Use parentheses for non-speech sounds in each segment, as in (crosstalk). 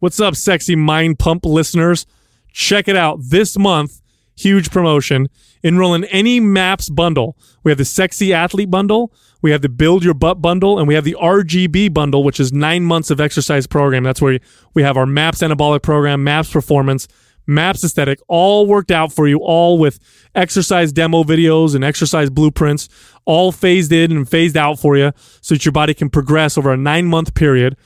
What's up, sexy mind pump listeners? Check it out this month. Huge promotion. Enroll in any MAPS bundle. We have the Sexy Athlete bundle, we have the Build Your Butt bundle, and we have the RGB bundle, which is nine months of exercise program. That's where we have our MAPS anabolic program, MAPS performance, MAPS aesthetic, all worked out for you, all with exercise demo videos and exercise blueprints, all phased in and phased out for you so that your body can progress over a nine month period.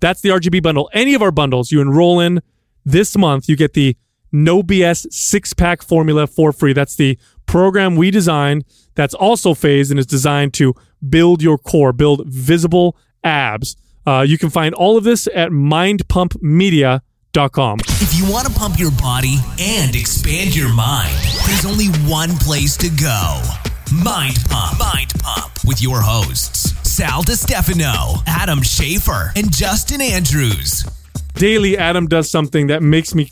That's the RGB bundle. Any of our bundles you enroll in this month, you get the no BS six pack formula for free. That's the program we designed that's also phased and is designed to build your core, build visible abs. Uh, you can find all of this at mindpumpmedia.com. If you want to pump your body and expand your mind, there's only one place to go. Mind Pump. Mind Pump with your hosts, Sal DiStefano, Adam Schafer, and Justin Andrews. Daily, Adam does something that makes me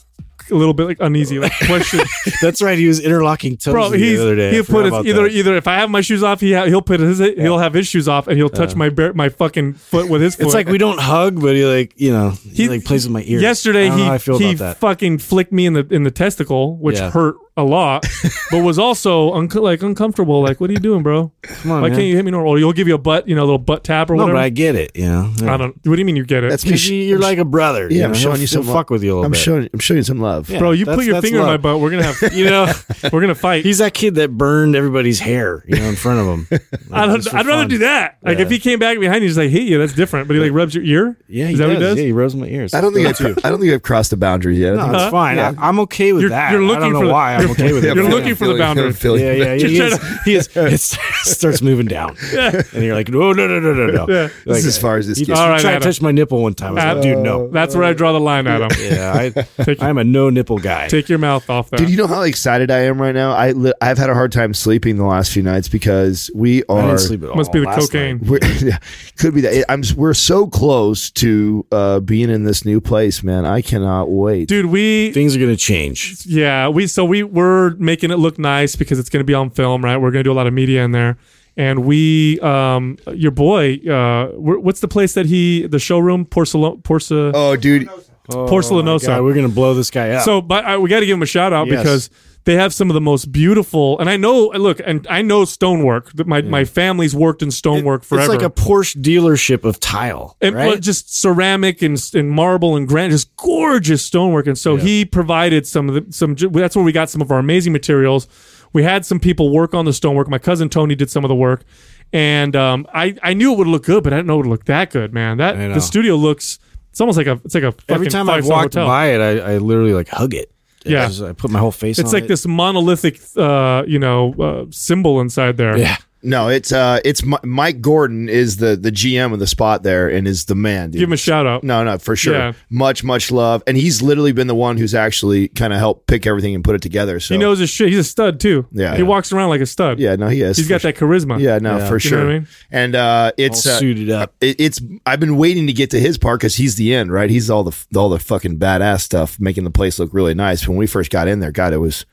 a little bit like uneasy, like question. (laughs) That's right. He was interlocking toes Bro, he's the other day. He'll put his either that. either if I have my shoes off, he ha- he'll put his he'll have his shoes off and he'll touch my bare, my fucking foot with his foot. It's like we don't hug, but he like you know he, like plays with my ear. Yesterday I he I feel he that. fucking flicked me in the in the testicle, which Yeah. hurt a lot, but was also unco- like uncomfortable. Like, what are you doing, bro? Come on, Why man. can't you hit me normal? Or you'll give you a butt, you know, a little butt tap or no, whatever. but I get it. You know, I don't. What do you mean you get it? That's. Because you, are like a brother. Yeah, you I'm showing He'll- you some he'll fuck with you a little I'm bit. showing. I'm showing you some love. Yeah. bro, you that's- put your that's finger in my love. butt. We're gonna have, you know, (laughs) we're gonna fight. He's that kid that burned everybody's hair, you know, in front of him. I (laughs) Like, just don't, for I'd rather fun. do that. Like Yeah. if he came back behind you, just like hit you, that's different. But he like rubs your ear. Yeah, he is that does. what he does? Yeah, he rubs my ears. I don't think I've, I don't think I've crossed the boundaries yet. I No, it's fine. I, I'm okay with You're- that. you're I looking don't know for the- why I'm okay with it. You're Yeah, looking for the boundary. feeling- Yeah, yeah, he Just is, he is. It starts moving down, (laughs) and you're like, no, no, no, no, no, no. Yeah. Like, This is as far as this you, gets. All you tried to touch my nipple one time. I was like, Adam. dude, no. That's where I draw the line, Adam. (laughs) Yeah, I, (laughs) I'm a no nipple guy. Take your mouth off that. Dude, you know how excited I am right now? I li- I've had a hard time sleeping the last few nights because we I are. didn't sleep at all. Must be the cocaine. yeah, could be that. I'm. We're so close to uh, being in this new place, man. I cannot wait. Dude, we Things are gonna change. yeah, we so we we're making it look nice because it's going to be on film, right? We're going to do a lot of media in there. And we um your boy uh what's the place that he the showroom porcelain porcelain Oh, dude. porcelanosa. God, we're gonna blow this guy up. So, but I, we got to give him a shout out Yes. because they have some of the most beautiful. And I know, look, and I know stonework. My my family's worked in stonework forever. It's like a Porsche dealership of tile, and right? just ceramic and, and marble and granite, just gorgeous stonework. And so he provided some of the some. That's where we got some of our amazing materials. We had some people work on the stonework. My cousin Tony did some of the work, and um, I I knew it would look good, but I didn't know it would look that good, man. That the studio looks. It's almost like a. It's like a. Every time I've five-star walked hotel. by it, I, I literally like hug it. Yeah. I, I put my whole face. It's like it. this monolithic, uh, you know, uh, symbol inside there. Yeah, No, it's uh, it's Mi- Mike Gordon is the the GM of the spot there and is the man. Dude. Give him a shout out. No, no, for sure. Yeah. Much, much love, and he's literally been the one who's actually kind of helped pick everything and put it together. So He knows his shit. He's a stud too. Yeah. he walks around like a stud. Yeah, no, he is. He's got that charisma. Yeah, no, Yeah. for You know sure. what I mean? And uh, it's all uh, suited up. it, it's I've been waiting to get to his part because he's the end, right? He's all the all the fucking badass stuff, making the place look really nice. When we first got in there, God, it was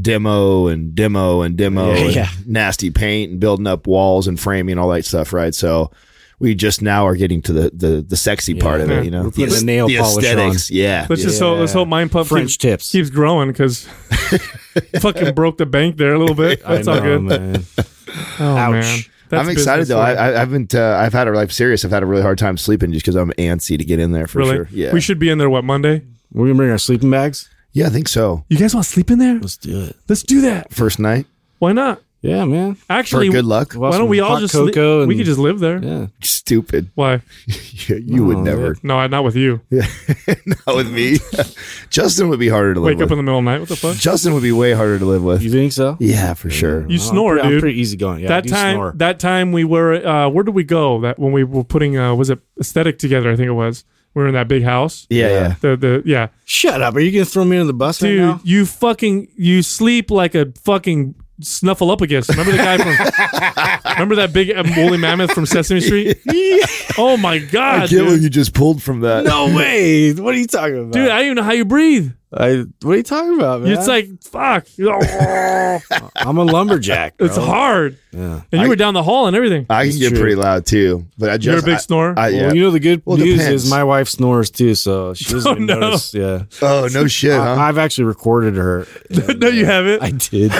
demo and demo and demo Yeah, and yeah. nasty paint and building up walls and framing and all that stuff, right? So we just now are getting to the the, the sexy part of Yeah. it, you know, We're putting the nail polish aesthetics, yeah. Let's just hope, let's hope Mind Pump French keeps, tips. keeps growing because (laughs) fucking broke the bank there a little bit. That's I all know, good. man. Oh Ouch. man, That's I'm excited though. for I. I, I haven't. Uh, I've had a like serious. I've had a really hard time sleeping just because I'm antsy to get in there for really. sure. Yeah, we should be in there. What Monday? We're gonna bring our sleeping bags. Yeah, I think so. You guys want to sleep in there? Let's do it. Let's do that. First night Why not? Yeah, man. Actually, for good luck. Why don't we all hot just cocoa sleep? we could just live there. Yeah. Stupid. Why? (laughs) you would Oh, never. No, I- not with you. (laughs) Not with me. (laughs) Justin would be harder to live Wake with. up in the middle of the night. What the fuck? Justin would be way harder to live with. You think so? Yeah, for sure. You I'm snore, pretty, dude. I'm pretty easy going. Yeah, I that do time, snore. that time we were. Uh, where did we go? That when we were putting, uh, was it aesthetic together? I think it was. We were in that big house. Yeah, yeah. The the yeah, Shut up. Are you gonna throw me in the bus dude, right now? you fucking you sleep like a fucking snuffleupagus. Remember the guy from? (laughs) remember that big um, woolly mammoth from Sesame Street? (laughs) oh my god, can't believe dude. you just pulled from that. No way. What are you talking about? dude, I don't even know how you breathe. I, what are you talking about, man? It's like fuck. (laughs) (laughs) I'm a lumberjack. Bro. hard. Yeah. And you I- were down the hall and everything. I can get true. pretty loud too, but I just You're a big I- snorer. I, yeah. Well, you know the good Well, news depends. is my wife snores too, so she (laughs) doesn't Oh, no. notice. Yeah. oh no shit, huh? I, I've actually recorded her. no, you haven't. I did.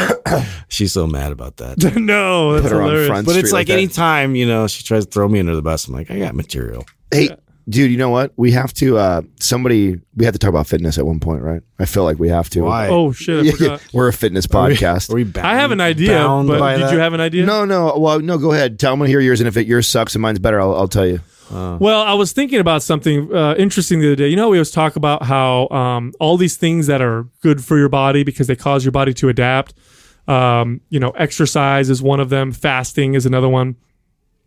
She's so mad about that. no, that's Put her on hilarious. front But it's street like that. anytime, you know, she tries to throw me under the bus, I'm like, I got material. Hey, dude, you know what? We have to. uh Somebody, we have to talk about fitness at one point, right? I feel like we have to. Why? Oh shit, I (laughs) forgot. we're a fitness Are we- podcast. Are we bound, I have an idea, bound but by did that? you have an idea? no, no. Well, no. Go ahead. Tell me to hear yours, and if it yours sucks and mine's better, I'll, I'll tell you. Well, I was thinking about something uh, interesting the other day. You know, we always talk about how um, all these things that are good for your body because they cause your body to adapt. Um, you know, exercise is one of them. Fasting is another one.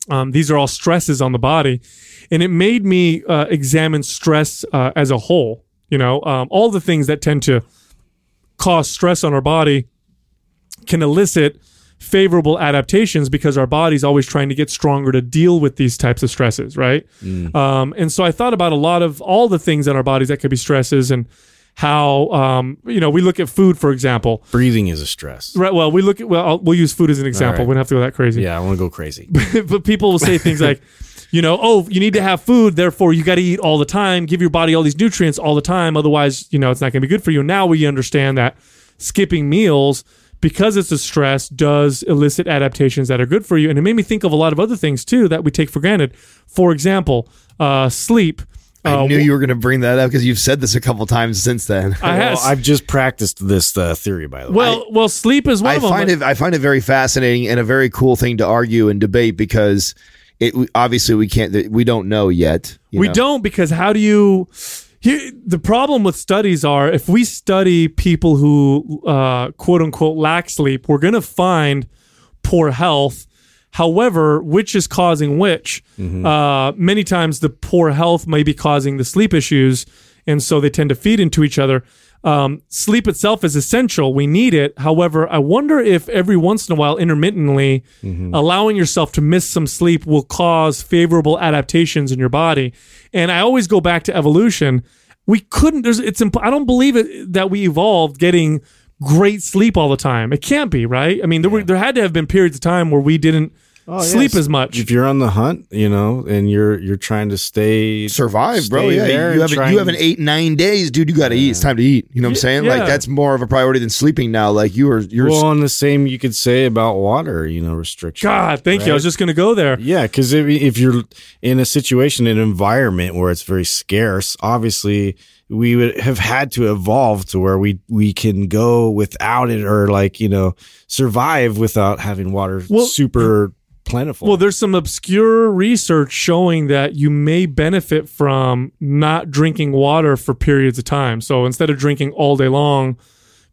Um, these are all stresses on the body, and it made me uh, examine stress uh, as a whole. You know, um, all the things that tend to cause stress on our body can elicit favorable adaptations because our body's always trying to get stronger to deal with these types of stresses, right? Um, and so I thought about a lot of all the things in our bodies that could be stresses and how, um, you know, we look at food, for example. Breathing is a stress. Right. Well, we look at, well, I'll, we'll use food as an example. right. We don't have to go that crazy. Yeah, I want to go crazy. (laughs) but people will say things like, (laughs) you know, oh, you need to have food, therefore you got to eat all the time, give your body all these nutrients all the time, otherwise, you know, it's not going to be good for you. Now we understand that skipping meals because it's a stress does elicit adaptations that are good for you, and it made me think of a lot of other things too that we take for granted. For example, uh, sleep. I Uh, knew you were going to bring that up because you've said this a couple times since then. I well, has, I've just practiced this uh, theory, by the way. well, well, sleep is one I of them. find it I find it very fascinating and a very cool thing to argue and debate because it obviously we can't we don't know yet. you we know? don't because how do you here, the problem with studies are if we study people who uh, quote unquote lack sleep we're going to find poor health however which is causing which uh, many times the poor health may be causing the sleep issues and so they tend to feed into each other. Um, sleep itself is essential. We need it. However i wonder if every once in a while intermittently allowing yourself to miss some sleep will cause favorable adaptations in your body. And i always go back to evolution. We couldn't there's it's imp- i don't believe it that we evolved getting great sleep all the time it can't be right i mean there were there had to have been periods of time where we didn't oh, sleep yes. as much if you're on the hunt, you know, and you're you're trying to stay survive, bro. Yeah, there you have try you have an and- eight nine days, dude. You got to eat. It's time to eat. You know what I'm saying? yeah. Like that's more of a priority than sleeping now. Like you are, you're. Well, and the same you could say about water, you know, restriction. god thank you i was just going to go there Yeah, because if, if you're in a situation, an environment where it's very scarce, obviously we would have had to evolve to where we we can go without it, or like you know survive without having water Well- super plentiful. Well, there's some obscure research showing that you may benefit from not drinking water for periods of time. So instead of drinking all day long,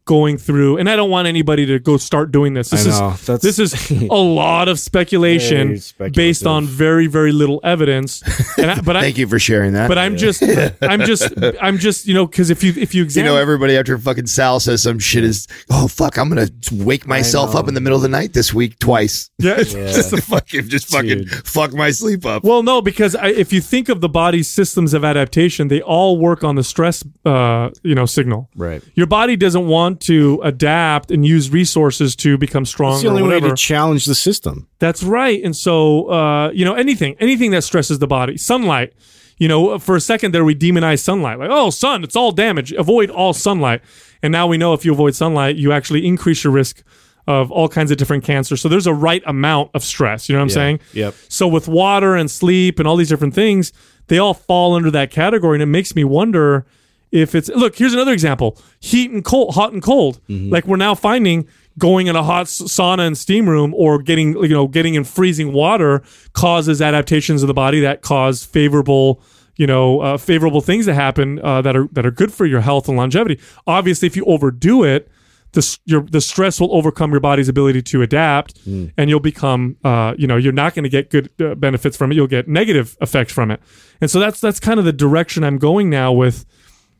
going through, and I don't want anybody to go start doing this. This I is that's- this is (laughs) a lot of speculation based on very very little evidence. And I, but (laughs) I, Thank you for sharing that. but I'm just I'm just I'm just you know because if you if you you know, everybody after fucking Sal says some shit is, oh fuck, I'm gonna wake myself up in the middle of the night this week twice. (laughs) yeah, just to fucking, just fucking Dude. fuck my sleep up. Well, no, because I, if you think of the body's systems of adaptation, they all work on the stress, uh, you know, signal. right. Your body doesn't want to adapt and use resources to become strong It's the only way to challenge the system. That's right. And so, uh, you know, anything, anything that stresses the body, sunlight. You know, for a second there, we demonize sunlight. Like, oh, sun, it's all damage. Avoid all sunlight. And now we know if you avoid sunlight, you actually increase your risk of all kinds of different cancers. So there's a right amount of stress. You know what I'm saying? Yep. So with water and sleep and all these different things, they all fall under that category, and it makes me wonder if it's look. Here's another example: heat and cold, hot and cold. Like we're now finding going in a hot sauna and steam room or getting you know getting in freezing water causes adaptations of the body that cause favorable you know uh, favorable things to happen uh, that are that are good for your health and longevity. Obviously, if you overdo it, the your the stress will overcome your body's ability to adapt, and you'll become uh, you know you're not going to get good uh, benefits from it. You'll get negative effects from it, and so that's that's kind of the direction I'm going now with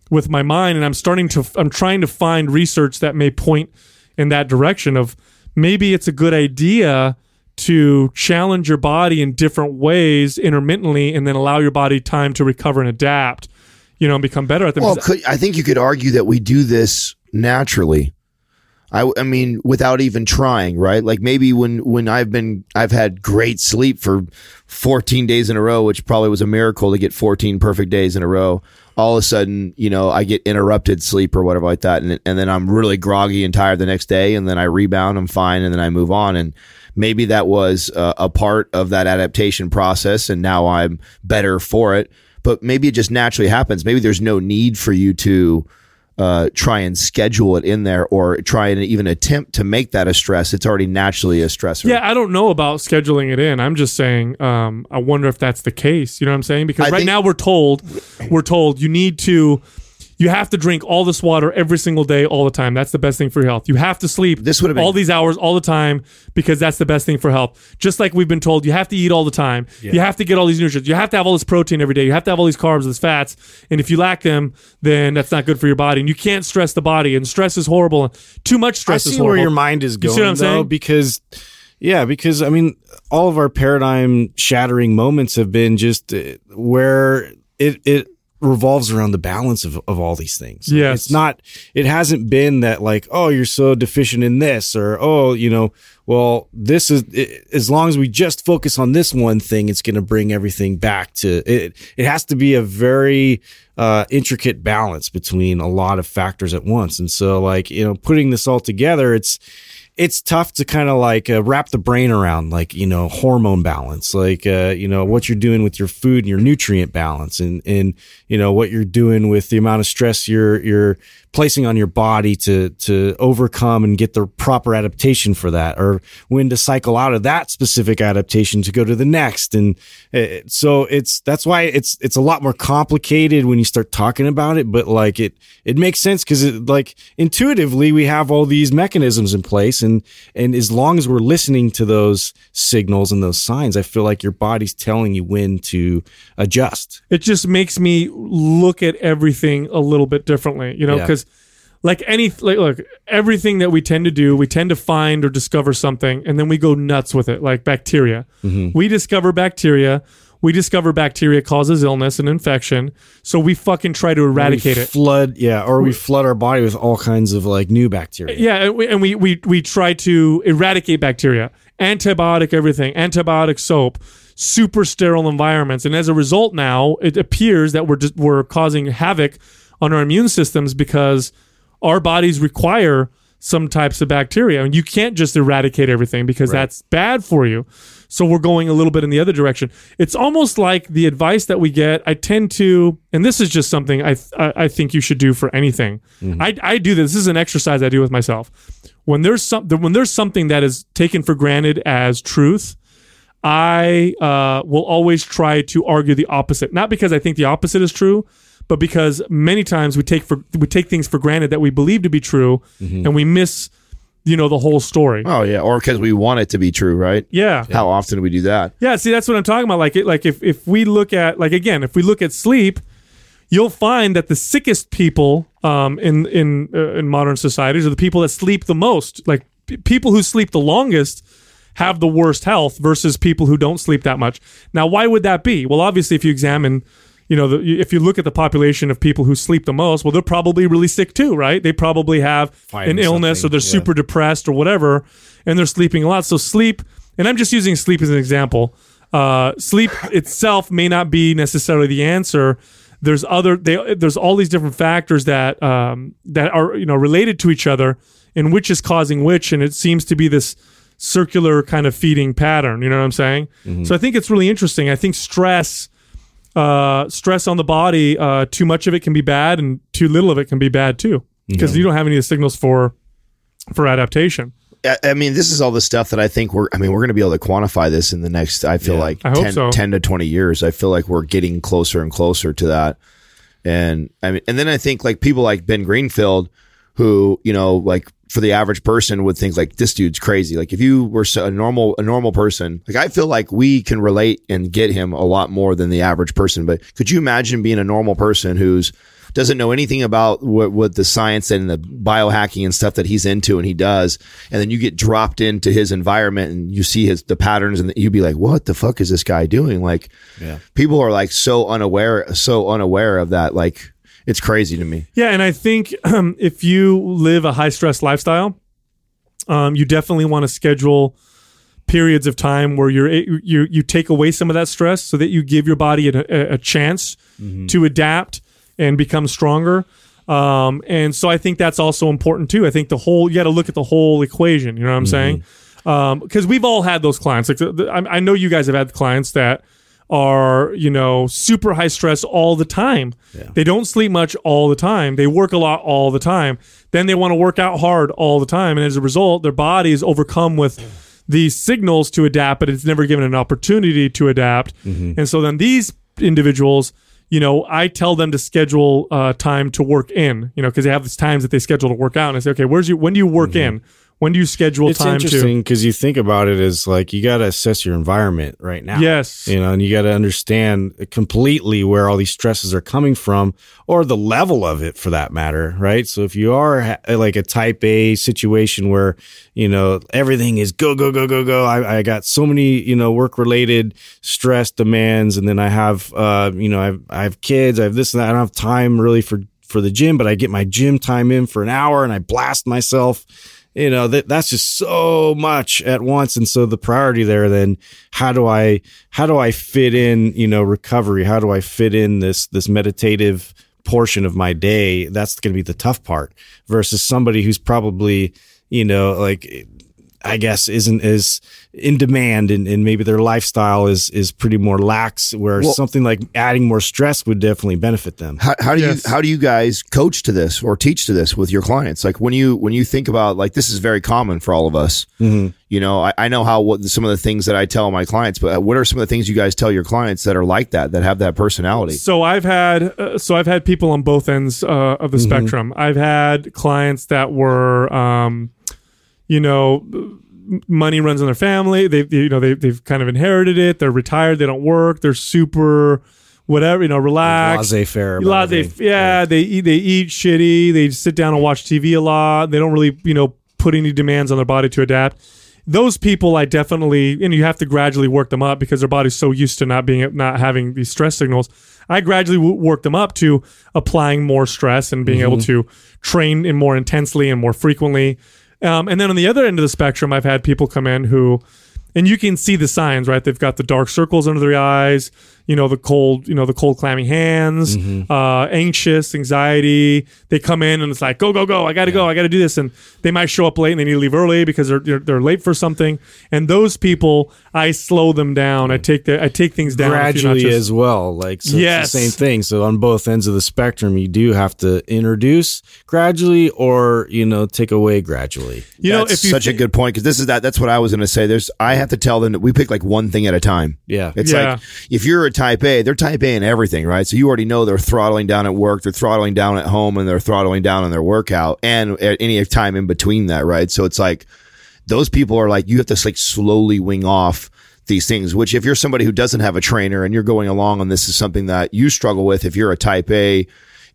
with my mind, and I'm starting to I'm trying to find research that may point in that direction of maybe it's a good idea to challenge your body in different ways intermittently and then allow your body time to recover and adapt you know, and become better at them. Well, could, I think you could argue that we do this naturally. I, I mean, without even trying, right? Like maybe when, when I've been, I've had great sleep for 14 days in a row, which probably was a miracle to get 14 perfect days in a row. All of a sudden, you know, I get interrupted sleep or whatever like that. And, and then I'm really groggy and tired the next day. And then I rebound, I'm fine. And then I move on. And maybe that was uh, a part of that adaptation process. And now I'm better for it. But maybe it just naturally happens. Maybe there's no need for you to, uh, try and schedule it in there or try and even attempt to make that a stress. It's already naturally a stressor. Yeah, I don't know about scheduling it in. I'm just saying, um, I wonder if that's the case. You know what I'm saying? Because I right think- now we're told, we're told you need to, you have to drink all this water every single day, all the time. That's the best thing for your health. You have to sleep This would have been- all these hours all the time because that's the best thing for health. Just like we've been told, you have to eat all the time. You have to get all these nutrients. You have to have all this protein every day. You have to have all these carbs, these fats. And if you lack them, then that's not good for your body. And you can't stress the body. And stress is horrible. Too much I stress is see horrible. where your mind is You going see what I'm though, saying? because yeah, because I mean, all of our paradigm shattering moments have been just uh, where it it revolves around the balance of, of all these things. Yeah. It's not. It hasn't been that like, oh, you're so deficient in this, or oh, you know, well, this is it, as long as we just focus on this one thing, it's going to bring everything back to it. It has to be a very uh, intricate balance between a lot of factors at once, and so like you know, putting this all together, it's it's tough to kind of like uh, wrap the brain around like you know hormone balance like uh, you know what you're doing with your food and your nutrient balance and and you know what you're doing with the amount of stress you're you're placing on your body to to overcome and get the proper adaptation for that or when to cycle out of that specific adaptation to go to the next and uh, so it's that's why it's it's a lot more complicated when you start talking about it but like it it makes sense because it like intuitively we have all these mechanisms in place and and as long as we're listening to those signals and those signs i feel like your body's telling you when to adjust it just makes me look at everything a little bit differently, you know, Yeah. because like any like look, everything that we tend to do, we tend to find or discover something and then we go nuts with it, like bacteria. Mm-hmm. We discover bacteria, we discover bacteria causes illness and infection, so we fucking try to eradicate we it. flood yeah or we flood our body with all kinds of like new bacteria. Yeah, and we, and we we we try to eradicate bacteria, antibiotic everything, antibiotic soap, super sterile environments, and as a result, now it appears that we're just, we're causing havoc on our immune systems because our bodies require some types of bacteria, and you can't just eradicate everything because that's bad for you. So we're going a little bit in the other direction. It's almost like the advice that we get. I tend to, and this is just something I I, I think you should do for anything. I I do this. This is an exercise I do with myself. When there's some when there's something that is taken for granted as truth, I uh, will always try to argue the opposite. Not because I think the opposite is true, but because many times we take for we take things for granted that we believe to be true, and we miss, you know, the whole story. Oh yeah, or because we want it to be true, right? Yeah. How often do we do that? Yeah, see, that's what I'm talking about. Like, it, like if if we look at like again, if we look at sleep, you'll find that the sickest people um, in in uh, in modern societies are the people that sleep the most. Like p- people who sleep the longest have the worst health versus people who don't sleep that much. Now, why would that be? Well, obviously, if you examine, you know, the, if you look at the population of people who sleep the most, well, they're probably really sick too, right? They probably have Fighting an illness or they're yeah. super depressed or whatever, and they're sleeping a lot. So sleep, and I'm just using sleep as an example. Uh, sleep (laughs) itself may not be necessarily the answer. There's other they, there's all these different factors that um, that are you know related to each other, and which is causing which, and it seems to be this circular kind of feeding pattern. You know what I'm saying? So I think it's really interesting. I think stress uh, stress on the body, uh, too much of it can be bad, and too little of it can be bad too, because you don't have any of the signals for for adaptation. I- I mean, this is all the stuff that I think we're. I mean, we're going to be able to quantify this in the next. I feel Yeah. like I 10, so. 10 to twenty years. I feel like we're getting closer and closer to that. And I mean, and then I think like people like Ben Greenfield, who you know, like for the average person would think like this dude's crazy. Like if you were a normal a normal person, like I feel like we can relate and get him a lot more than the average person. But could you imagine being a normal person who's doesn't know anything about what, what the science and the biohacking and stuff that he's into and he does. And then you get dropped into his environment and you see his, the patterns and you'd be like, what the fuck is this guy doing? Like Yeah. people are like so unaware, so unaware of that. Like it's crazy to me. Yeah, and I think um, if you live a high stress lifestyle, um, you definitely want to schedule periods of time where you're you you take away some of that stress so that you give your body a, a, chance to adapt and become stronger. Um, and so I think that's also important too. I think the whole you got to look at the whole equation. You know what I'm saying? Because we've all had those clients. Like the, the, I, I know you guys have had clients that are you know super high stress all the time. They don't sleep much all the time. They work a lot all the time. Then they want to work out hard all the time, and as a result, their body is overcome with these signals to adapt, but it's never given an opportunity to adapt. And so then these individuals, you know, I tell them to schedule uh, time to work in, you know, because they have these times that they schedule to work out. And I say, okay, where's you? When do you work in? When do you schedule It's time to? interesting because you think about it as like you got to assess your environment right now. Yes. You know, and you got to understand completely where all these stresses are coming from or the level of it for that matter. Right. So if you are ha- like a type A situation where, you know, everything is go, go, go, go, go. I, I got so many, you know, work related stress demands. And then I have, uh, you know, I have, I have kids. I have this and that. I don't have time really for, for the gym, but I get my gym time in for an hour and I blast myself you know that that's just so much at once. And so the priority there then how do i how do i fit in you know recovery? How do i fit in this this meditative portion of my day? That's going to be the tough part versus somebody who's probably you know like i guess isn't as in demand and, and maybe their lifestyle is is pretty more lax where Well- something like adding more stress would definitely benefit them How, how do Yes. you how do you guys coach to this or teach to this with your clients? Like when you when you think about like this is very common for all of us. Mm-hmm. You know, I, I know how what some of the things that I tell my clients, but what are some of the things you guys tell your clients that are like that that have that personality? So I've had uh, so I've had people on both ends uh, of the spectrum. I've had clients that were, um, you know, money runs in their family. They, you know they they've kind of inherited it. They're retired. They don't work. They're super whatever you know relaxed. laissez-faire about Laissez, yeah, they eat they eat shitty. They sit down and watch TV a lot. They don't really you know put any demands on their body to adapt. Those people, I definitely, and you have to gradually work them up because their body's so used to not being not having these stress signals. I gradually w- work them up to applying more stress and being able mm-hmm. to train in more intensely and more frequently. Um, and then on the other end of the spectrum, I've had people come in who, and you can see the signs, right? They've got the dark circles under their eyes, you know, the cold, you know, the cold, clammy hands, uh, anxious, anxiety. They come in and it's like, go, go, go! I got to go! I got to do this, and they might show up late and they need to leave early because they're, they're they're late for something. And those people, I slow them down. I take the I take things down gradually notches. as well. Like so Yes. it's the same thing. So on both ends of the spectrum, you do have to introduce gradually, or you know, take away gradually. You know, if you such a good point because this is that that's what I was going to say. There's I have to tell them that we pick like one thing at a time. Yeah. It's Yeah. like if you're a type A, they're type A in everything, right? So you already know they're throttling down at work, they're throttling down at home, and they're throttling down on their workout and at any time in between that, right? So it's like those people are like you have to like slowly wing off these things, which if you're somebody who doesn't have a trainer and you're going along and this is something that you struggle with, if you're a type A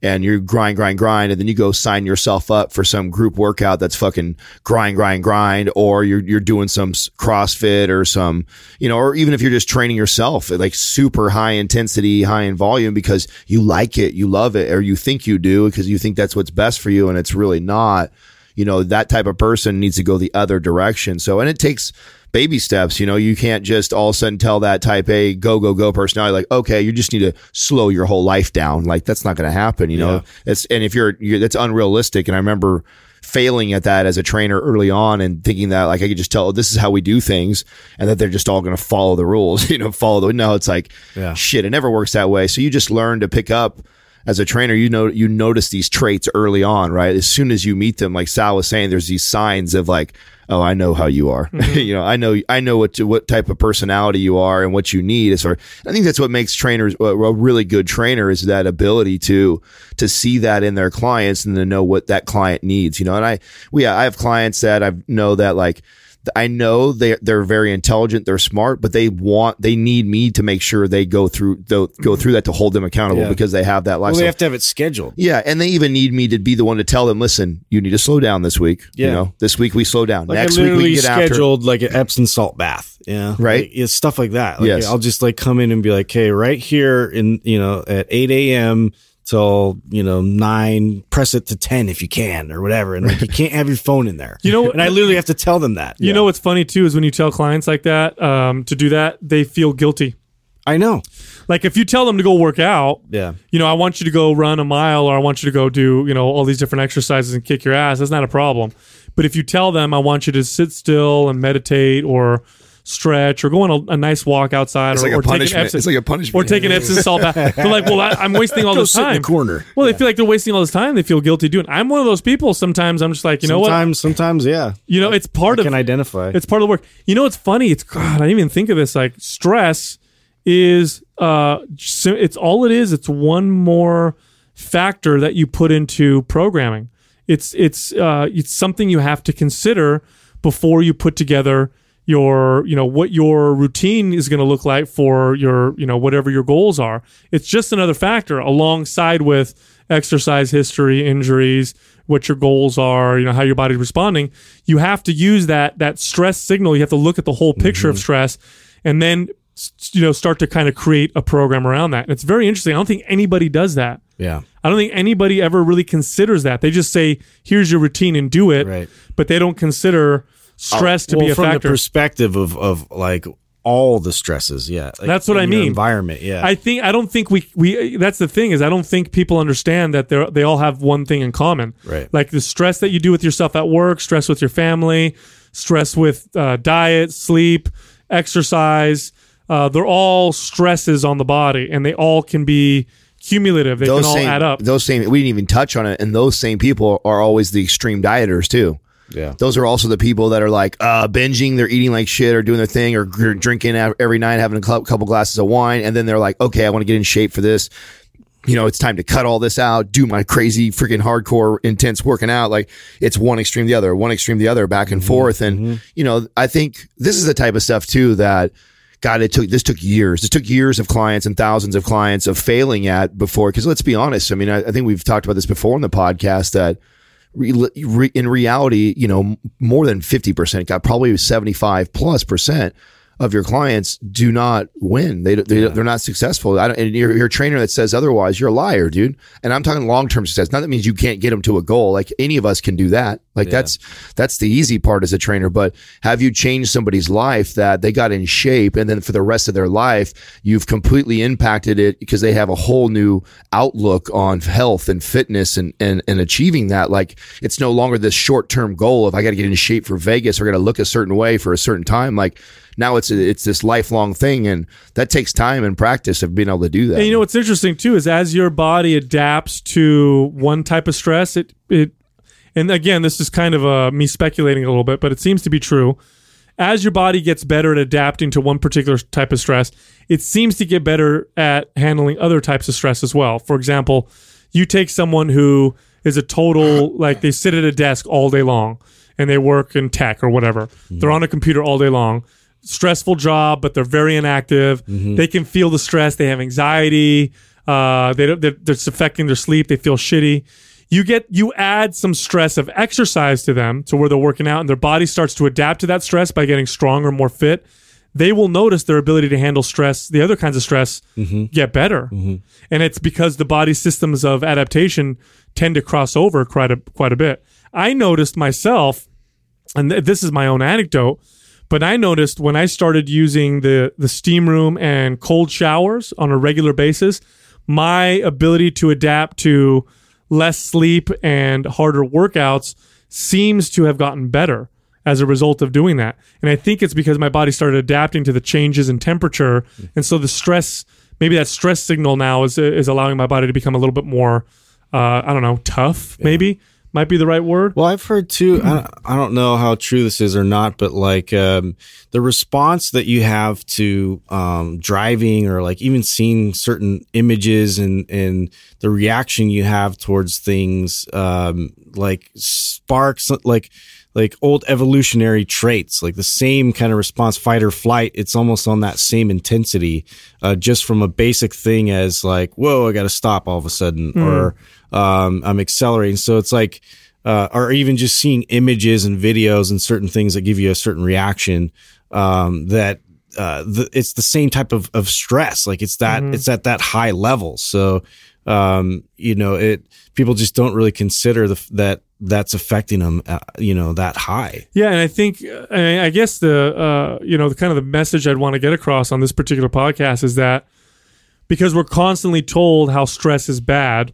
and you grind, grind, grind, and then you go sign yourself up for some group workout that's fucking grind, grind, grind, or you're you're doing some CrossFit or some, you know, or even if you're just training yourself, like super high intensity, high in volume because you like it, you love it, or you think you do because you think that's what's best for you, and it's really not. You know, that type of person needs to go the other direction. So, and it takes baby steps. You know, you can't just all of a sudden tell that type A go, go, go personality, like, okay, you just need to slow your whole life down. Like, that's not going to happen, you know? It's, and if you're, you're, that's unrealistic. And I remember failing at that as a trainer early on and thinking that like I could just tell, oh, this is how we do things and that they're just all going to follow the rules, (laughs) you know, follow the, no, it's like, Yeah. shit, it never works that way. So you just learn to pick up as a trainer, you know, you notice these traits early on, right? As soon as you meet them, like Sal was saying, there's these signs of like, oh, I know how you are. (laughs) Mm-hmm. you know, I know, I know what what type of personality you are and what you need. As far, I think that's what makes trainers a, a really good trainer is that ability to to see that in their clients and to know what that client needs. You know, and I, we, I have clients that I know that like. I know they they're very intelligent, they're smart, but they want they need me to make sure they go through go through that to hold them accountable Yeah. because they have that Well, lifestyle. they have to have it scheduled. yeah, and they even need me to be the one to tell them, listen, you need to slow down this week. You Yeah. know, this week we slow down. Like Next week we get after. scheduled like an Epsom salt bath. Yeah. Right. Like, it's stuff like that. Like, Yes. I'll just like come in and be like, hey, right here in, you know, at 8 a.m. till, you know, nine, press it to 10 if you can or whatever. And like, you can't have your phone in there. You know- and I literally have to tell them that. You know what's funny too is when you tell clients like that um, to do that, they feel guilty. I know. Like if you tell them to go work out, Yeah. you know, I want you to go run a mile or I want you to go do, you know, all these different exercises and kick your ass, that's not a problem. But if you tell them I want you to sit still and meditate or stretch or go on a, a nice walk outside It's or, like a or take an punishment. Epsom, It's like a punishment. or take an Epsom salt bath. They're like, well, I, I'm wasting (laughs) all Go this sit in time. the corner. Well, they feel like they're wasting all this time. They feel guilty doing. I'm one of those people. Sometimes I'm just like, you know what? sometimes, sometimes, yeah. You know, it's part I of can identify. it's part of the work. You know, it's funny. It's God. I didn't even think of this. Like stress is uh, it's all it is. It's one more factor that you put into programming. It's it's uh, it's something you have to consider before you put together your you know what your routine is going to look like for your you know whatever your goals are. It's just another factor alongside with exercise history, injuries, what your goals are, you know how your body's responding. You have to use that that stress signal. You have to look at the whole picture of mm-hmm. stress, and then you know start to kind of create a program around that. And it's very interesting. I don't think anybody does that. yeah. I don't think anybody ever really considers that. They just say, "Here's your routine and do it," Right. but they don't consider stress to well, be a factor. from factor. the perspective of, of like all the stresses. Yeah. Like, That's what I mean. Environment. Yeah. I think I don't think we we that's the thing is I don't think people understand that they they all have one thing in common. Right. Like the stress that you do with yourself at work, stress with your family, stress with uh, diet, sleep, exercise. Uh, they're all stresses on the body, and they all can be cumulative. They those can all same, add up. Those same, we didn't even touch on it. And those same people are always the extreme dieters too. Yeah. Those are also the people that are like uh, binging, they're eating like shit or doing their thing or gr- mm-hmm. drinking every night, having a cou- couple glasses of wine. And then they're like, okay, I want to get in shape for this. You know, it's time to cut all this out, do my crazy freaking hardcore intense working out. Like it's one extreme the other, one extreme the other, back and mm-hmm. forth. And, mm-hmm. you know, I think this is the type of stuff too that God, it took this took years. This took years of clients and thousands of clients of failing at before. Because let's be honest, I mean, I, I think we've talked about this before in the podcast that re, in reality, you know, more than fifty percent, got probably seventy five plus percent of your clients do not win. They, they they're not successful. I don't, and you're, you're a trainer that says otherwise. You're a liar, dude. And I'm talking long term success. Not that means you can't get them to a goal. Like any of us can do that. Like that's that's the easy part as a trainer. But have you changed somebody's life that they got in shape, and then for the rest of their life, you've completely impacted it because they have a whole new outlook on health and fitness and and and achieving that. Like it's no longer this short term goal of I got to get in shape for Vegas or got to look a certain way for a certain time. Like now it's it's this lifelong thing, and that takes time and practice of being able to do that. And you know what's interesting too is as your body adapts to one type of stress, it it and again this is kind of uh, me speculating a little bit, but it seems to be true. As your body gets better at adapting to one particular type of stress, it seems to get better at handling other types of stress as well. For example, you take someone who is a total like they sit at a desk all day long and they work in tech or whatever. They're on a computer all day long. Stressful job, but they're very inactive. Mm-hmm. They can feel the stress. They have anxiety. Uh, they don't. They're, it's affecting their sleep. They feel shitty. You get you add some stress of exercise to them, to where they're working out, and their body starts to adapt to that stress by getting stronger, more fit. They will notice their ability to handle stress, the other kinds of stress, mm-hmm. get better, mm-hmm. and it's because the body systems of adaptation tend to cross over quite a quite a bit. I noticed myself, and th- this is my own anecdote, but I noticed when I started using the the steam room and cold showers on a regular basis, my ability to adapt to less sleep and harder workouts seems to have gotten better as a result of doing that. And I think it's because my body started adapting to the changes in temperature, and so the stress, maybe that stress signal now is is allowing my body to become a little bit more, uh, I don't know, tough. Maybe might be the right word. Well, I've heard too. I, I don't know how true this is or not, but like um, the response that you have to um, driving or like even seeing certain images and and the reaction you have towards things um, like sparks like like old evolutionary traits, like the same kind of response, fight or flight. It's almost on that same intensity, uh, just from a basic thing as like, whoa, I got to stop all of a sudden, or um, I'm accelerating. So it's like, uh, or even just seeing images and videos and certain things that give you a certain reaction um, that uh, the, it's the same type of, of stress. Like it's that it's at that high level. So um, you know, it people just don't really consider the that that's affecting them. Uh, you know, that high. Yeah, and I think, uh, I I guess the uh, you know the kind of the message I'd want to get across on this particular podcast is that because we're constantly told how stress is bad,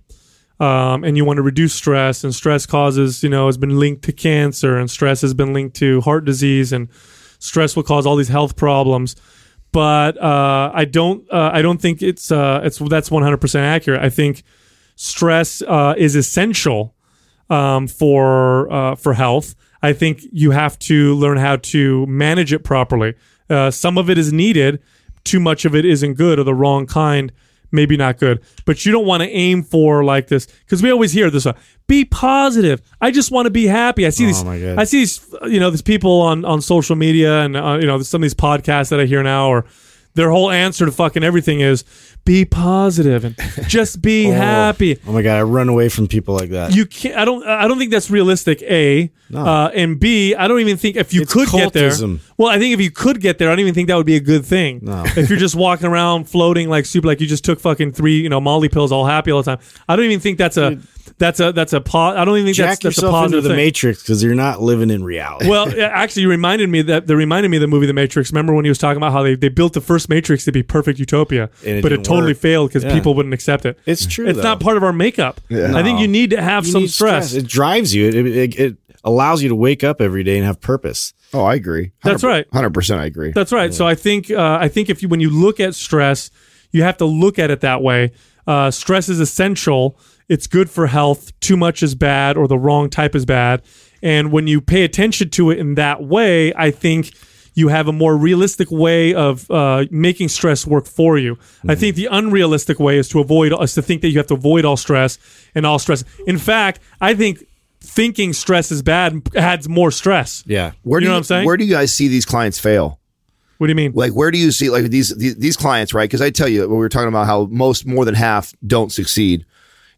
um, and you want to reduce stress, and stress causes you know has been linked to cancer, and stress has been linked to heart disease, and stress will cause all these health problems. But uh, I don't uh, I don't think it's uh, it's that's one hundred percent accurate. I think stress uh, is essential um, for uh, for health. I think you have to learn how to manage it properly. Uh, some of it is needed. Too much of it isn't good, or the wrong kind, maybe not good. But you don't want to aim for like this because we always hear this: uh, "Be positive." I just want to be happy. I see these. my God. I see these. You know, these people on on social media and uh, you know some of these podcasts that I hear now, or their whole answer to fucking everything is be positive and (laughs) just be happy Oh my god, I run away from people like that. you can't. I don't. I don't think that's realistic. A uh, and B. I don't even think if you It's could get there. Well, I think if you could get there, I don't even think that would be a good thing. No. if you're just walking around floating like super, like you just took fucking three, you know, Molly pills, all happy all the time. I don't even think that's a. That's a. That's a. Po- I don't even think that's, Jack that's a yourself into positive the thing. matrix because you're not living in reality. Well, actually, you reminded me that they reminded me of the movie The Matrix. Remember when he was talking about how they, they built the first Matrix to be perfect utopia, it but it totally work. failed because Yeah. people wouldn't accept it. It's true, It's though. not part of our makeup. I think you need to have You some need stress. It drives you. It, it, it allows you to wake up every day and have purpose. Oh, I agree. That's right. Hundred percent, I agree. That's right. So I think uh, I think if you when you look at stress, you have to look at it that way. Uh, stress is essential. It's good for health. Too much is bad, or the wrong type is bad. And when you pay attention to it in that way, I think you have a more realistic way of uh, making stress work for you. I think the unrealistic way is to avoid is to think that you have to avoid all stress and all stress. In fact, I think thinking stress is bad adds more stress. Yeah. Where do You know what I'm saying? Where do you guys see these clients fail? What do you mean? Like, where do you see like these these, these clients, right? Because I tell you, we were talking about how most more than half don't succeed,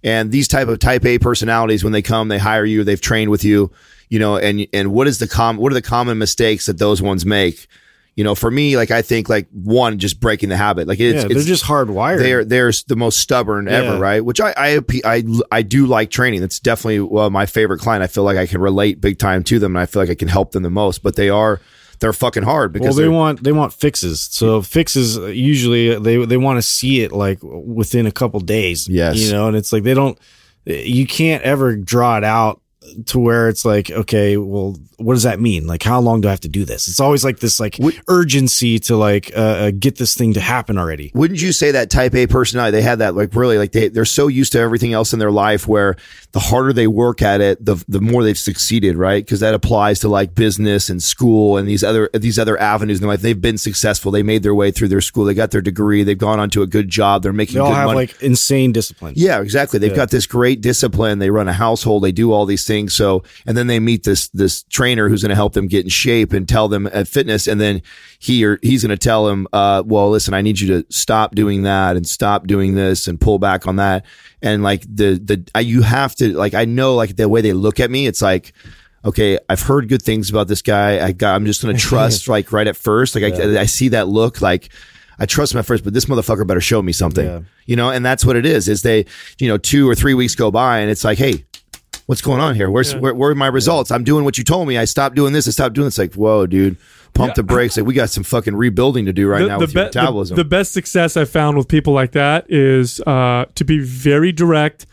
and these type of Type A personalities, when they come, they hire you, they've trained with you, you know, and and what is the com what are the common mistakes that those ones make? You know, for me, like I think like one, just breaking the habit, like it's, Yeah, it's they're just hardwired. they're they're the most stubborn ever, right? Which I, I I I do like training. That's definitely well my favorite client. I feel like I can relate big time to them, and I feel like I can help them the most. But they are they're fucking hard because they they're- want they want fixes. So fixes uh, usually they they want to see it like within a couple days. Yes. you know, and it's like they don't. You can't ever draw it out to where it's like, okay, well, what does that mean? Like, how long do I have to do this? It's always like this, like Would- urgency to like uh, uh, get this thing to happen already. wouldn't you say that type A personality, they have that like really like they, they're so used to everything else in their life where the harder they work at it, the, the more they've succeeded, right? Cause that applies to like business and school and these other, these other avenues in life. They've been successful. They made their way through their school. They got their degree. They've gone on to a good job. They're making They all good have money. like insane discipline. Yeah, exactly. They've got this great discipline. They run a household. They do all these things. So, and then they meet this, this trainer who's going to help them get in shape and tell them at fitness. And then he or he's going to tell them, uh, well, listen, I need you to stop doing that and stop doing this and pull back on that. And like the, the, I, you have to, like, I know like the way they look at me, it's like, okay, I've heard good things about this guy. I got, I'm just going (laughs) to trust like right at first. Like I, I see that look like, I trust him at first, but this motherfucker better show me something, Yeah. you know? And that's what it is, is they, you know, two or three weeks go by and it's like, Hey, what's going on here? Where's, where, where are my results? I'm doing what you told me. I stopped doing this. I stopped doing this. Like, whoa, dude, pump the brakes. Like we got some fucking rebuilding to do right now with your be- metabolism. the best success I've found with people like that is uh, to be very direct,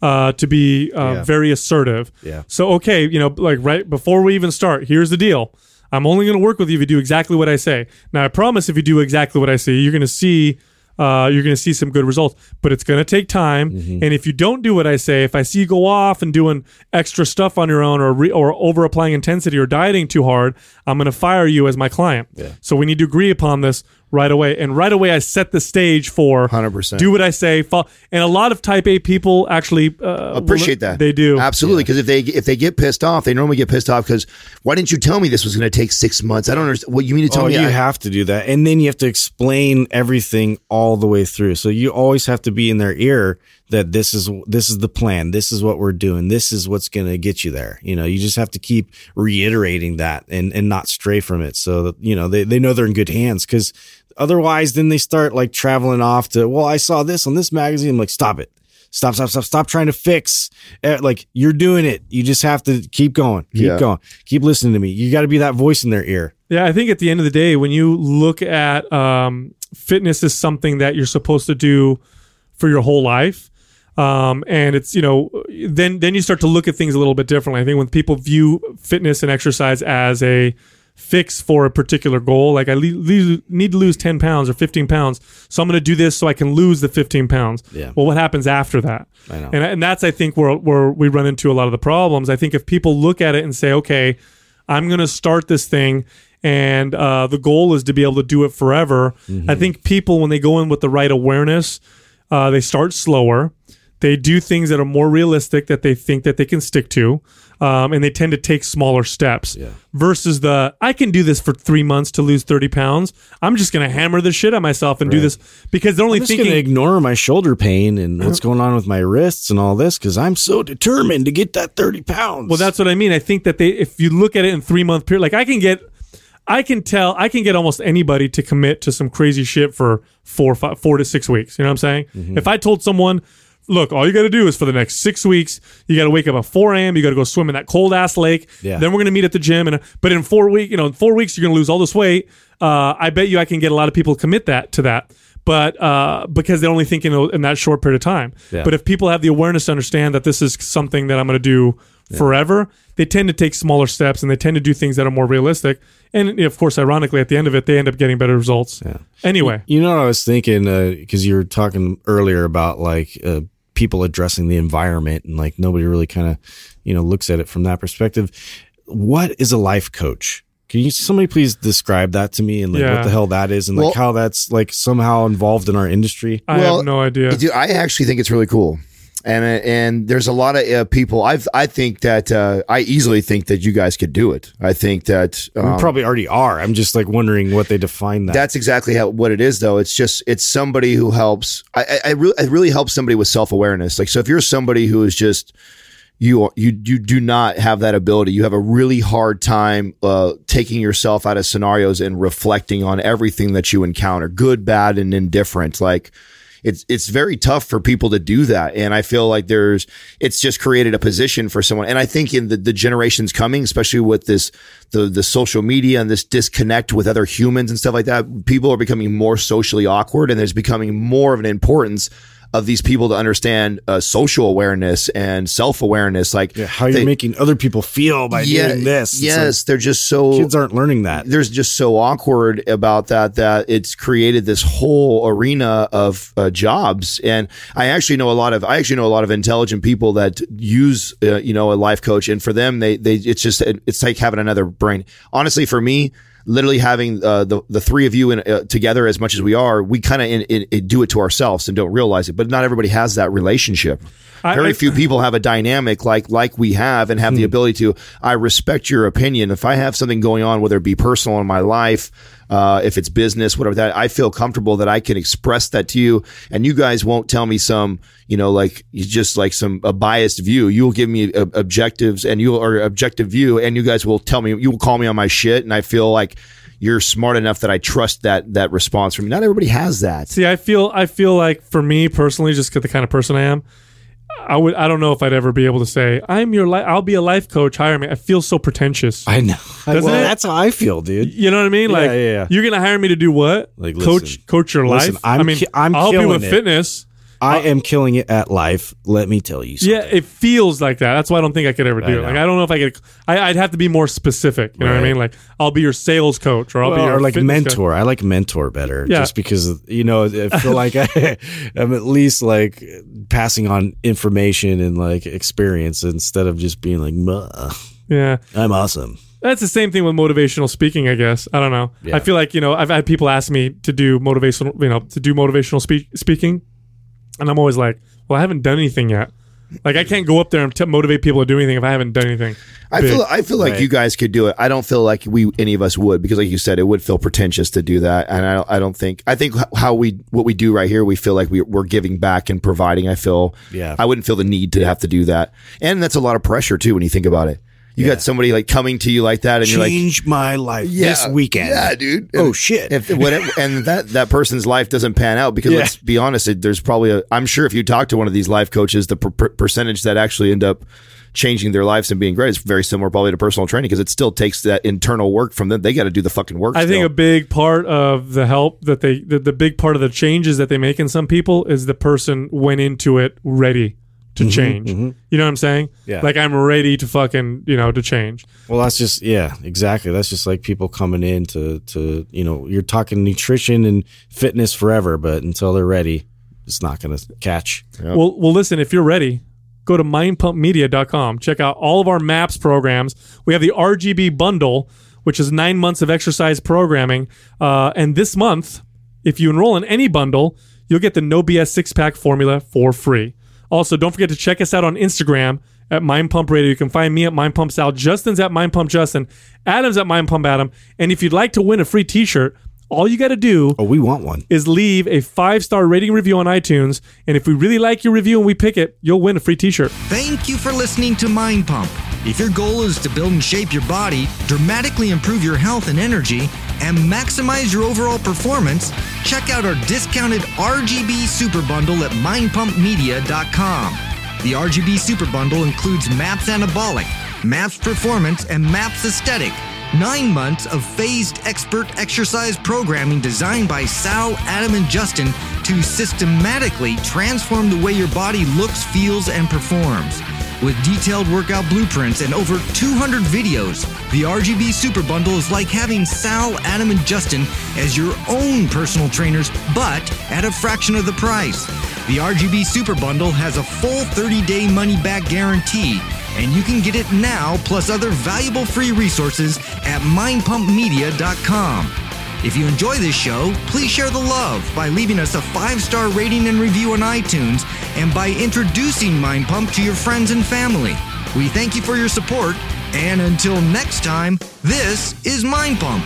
uh, to be uh, Yeah. very assertive. Yeah. So, okay, you know, like right before we even start, here's the deal. I'm only going to work with you if you do exactly what I say. Now, I promise if you do exactly what I say, you're going to see. Uh, you're going to see some good results, but it's going to take time. Mm-hmm. And if you don't do what I say, if I see you go off and doing extra stuff on your own, or re- or over applying intensity or dieting too hard, I'm going to fire you as my client. So we need to agree upon this right away. And right away, I set the stage for 100%. do what I say. Follow. And a lot of Type A people actually uh, appreciate will- that. They do. absolutely because if they if they get pissed off, they normally get pissed off because why didn't you tell me this was going to take six months? I don't understand. What you mean to tell Oh, me? you I- have to do that, and then you have to explain everything all the way through. So you always have to be in their ear that this is this is the plan, this is what we're doing, this is what's going to get you there. You know, you just have to keep reiterating that and and not stray from it, so that you know they they know they're in good hands because otherwise, then they start like traveling off to well, I saw this on this magazine. I'm like, stop it. Stop, stop, stop, stop trying to fix. Uh, like you're doing it. You just have to keep going, keep Yeah. going, keep listening to me. You got to be that voice in their ear. Yeah, I think at the end of the day, when you look at um, fitness is something that you're supposed to do for your whole life, um, and it's you know, then then you start to look at things a little bit differently. I think when people view fitness and exercise as a fix for a particular goal, like I le- le- need to lose ten pounds or fifteen pounds, so I'm going to do this so I can lose the fifteen pounds. Yeah. Well, what happens after that? I know. And and that's I think where where we run into a lot of the problems. I think if people look at it and say, okay, I'm going to start this thing, and uh, the goal is to be able to do it forever. I think people when they go in with the right awareness, uh, they start slower. They do things that are more realistic that they think that they can stick to, um, and they tend to take smaller steps. Versus the I can do this for three months to lose thirty pounds. I'm just going to hammer the shit on myself and do this because they're only I'm just thinking going to ignore my shoulder pain and what's going on with my wrists and all this because I'm so determined to get that 30 pounds. Well, that's what I mean. I think that they, if you look at it in three month period, like I can get, I can tell, I can get almost anybody to commit to some crazy shit for four, five, four to six weeks. You know what I'm saying? Mm-hmm. If I told someone, look, all you got to do is for the next six weeks, you got to wake up at 4 a.m. You got to go swim in that cold ass lake. Yeah. Then we're gonna meet at the gym, and but in four week, you know, in four weeks you're gonna lose all this weight. Uh, I bet you I can get a lot of people to commit that to that. But uh, because they're only thinking in that short period of time. Yeah. But if people have the awareness to understand that this is something that I'm going to do forever, they tend to take smaller steps and they tend to do things that are more realistic. And of course, ironically, at the end of it, they end up getting better results. Anyway, You know what I was thinking? Because you were talking earlier about like uh, people addressing the environment and like nobody really kind of, you know, looks at it from that perspective. What is a life coach? Can you somebody please describe that to me and like Yeah. what the hell that is and like Well- how that's like somehow involved in our industry? I Well, have no idea. Dude, I actually think it's really cool. And and there's a lot of uh, people. I've I think that uh, I easily think that you guys could do it. I think that um, we probably already are. I'm just like wondering what they define that. That's exactly how what it is, though. It's just it's somebody who helps. I I, I really it really helps somebody with self awareness. Like so, if you're somebody who is just you you you do not have that ability. You have a really hard time uh, taking yourself out of scenarios and reflecting on everything that you encounter, good, bad, and indifferent. Like it's it's very tough for people to do that. And i feel like there's it's just created a position for someone. And i think in the, the generations coming especially with this the the social media and this disconnect with other humans and stuff like that people are becoming more socially awkward and there's becoming more of an importance of these people to understand uh, social awareness and self-awareness like Yeah, how you're they- making other people feel by yeah, doing this. It's yes they're just so kids aren't learning that. there's just so awkward about that that it's created this whole arena of uh, jobs and i actually know a lot of i actually know a lot of intelligent people that use uh, you know a life coach and for them they they it's just it's like having another brain honestly for me literally having uh, the the three of you in, uh, together as much as we are we kind of in, in, in do it to ourselves and don't realize it. But not everybody has that relationship. I- very I- few people have a dynamic like like we have and have the ability to i respect your opinion. If i have something going on whether it be personal in my life uh, if it's business whatever that i feel comfortable that i can express that to you. And you guys won't tell me some you know like just like some a biased view. You'll give me uh, objectives and you or objective view and you guys will tell me you will call me on my shit. And i feel like you're smart enough that i trust that that response from you. Not everybody has that. See, I feel, I feel like for me personally, just the kind of person I am, I would, I don't know if I'd ever be able to say, I'm your, li- I'll be a life coach. Hire me. I feel so pretentious. I know. Doesn't well, it? that's how I feel, dude. You know what I mean? Like, yeah, yeah. you're gonna hire me to do what? Like, coach, listen. coach your Listen, life. I'm I mean, I'm I'll killing with it. fitness. I uh, am killing it at life. Let me tell you something. Yeah, it feels like that. That's why I don't think I could ever do I it. Like, I don't know if I could. I, I'd have to be more specific. You know what I mean? Like, I'll be your sales coach, or I'll be your or like fitness coach. mentor. I like mentor better, Yeah. just because you know I feel like I, (laughs) I'm at least like passing on information and like experience instead of just being like, "Muh, Yeah, "I'm awesome." That's the same thing with motivational speaking, I guess. I don't know. Yeah. I feel like, you know, I've had people ask me to do motivational, you know, to do motivational speak, speaking. And I'm always like, well, I haven't done anything yet. Like, I can't go up there and t- motivate people to do anything if I haven't done anything. I big. feel I feel like Right. you guys could do it. I don't feel like we any of us would because, like you said, it would feel pretentious to do that. And I don't, I don't think I think how we what we do right here, we feel like we, we're giving back and providing. I feel Yeah. I wouldn't feel the need to have to do that, and that's a lot of pressure too when you think about it. You got somebody like coming to you like that, and you're like, Change my life this weekend. Yeah, dude. Oh, shit. If what it- (laughs) and that that person's life doesn't pan out because Yeah. let's be honest, it, there's probably a. I'm sure if you talk to one of these life coaches, the per- per- percentage that actually end up changing their lives and being great is very similar probably to personal training because it still takes that internal work from them. They got to do the fucking work. I think a big part of the help that they, the, the big part of the changes that they make in some people is the person went into it ready to change. You know what I'm saying? Yeah. Like I'm ready to fucking, you know, to change. Well, that's just yeah, exactly. That's just like people coming in to to you know you're talking nutrition and fitness forever, but until they're ready, it's not going to catch. Well, well, listen, if you're ready, go to mindpumpmedia.com. Check out all of our MAPS programs. We have the RGB bundle, which is nine months of exercise programming. Uh, and this month, if you enroll in any bundle, you'll get the No BS six pack formula for free. Also, don't forget to check us out on Instagram at Mind Pump Radio. You can find me at Mind Pump Sal, Justin's at Mind Pump Justin, Adam's at Mind Pump Adam. And if you'd like to win a free T-shirt, all you got to do Oh, we want one. is leave a five star rating review on iTunes. And if we really like your review and we pick it, you'll win a free t shirt. Thank you for listening to Mind Pump. If your goal is to build and shape your body, dramatically improve your health and energy, and maximize your overall performance, check out our discounted RGB Super Bundle at mindpumpmedia.com. The RGB Super Bundle includes MAPS Anabolic, MAPS Performance, and MAPS Aesthetic. Nine months of phased expert exercise programming designed by Sal, Adam, and Justin to systematically transform the way your body looks, feels, and performs. With detailed workout blueprints and over 200 videos, the RGB Super Bundle is like having Sal, Adam, and Justin as your own personal trainers, but at a fraction of the price. The RGB Super Bundle has a full 30 day money back guarantee, and you can get it now plus other valuable free resources at mindpumpmedia.com. If you enjoy this show, please share the love by leaving us a five star rating and review on iTunes and by introducing Mind Pump to your friends and family. We thank you for your support, and until next time, this is Mind Pump.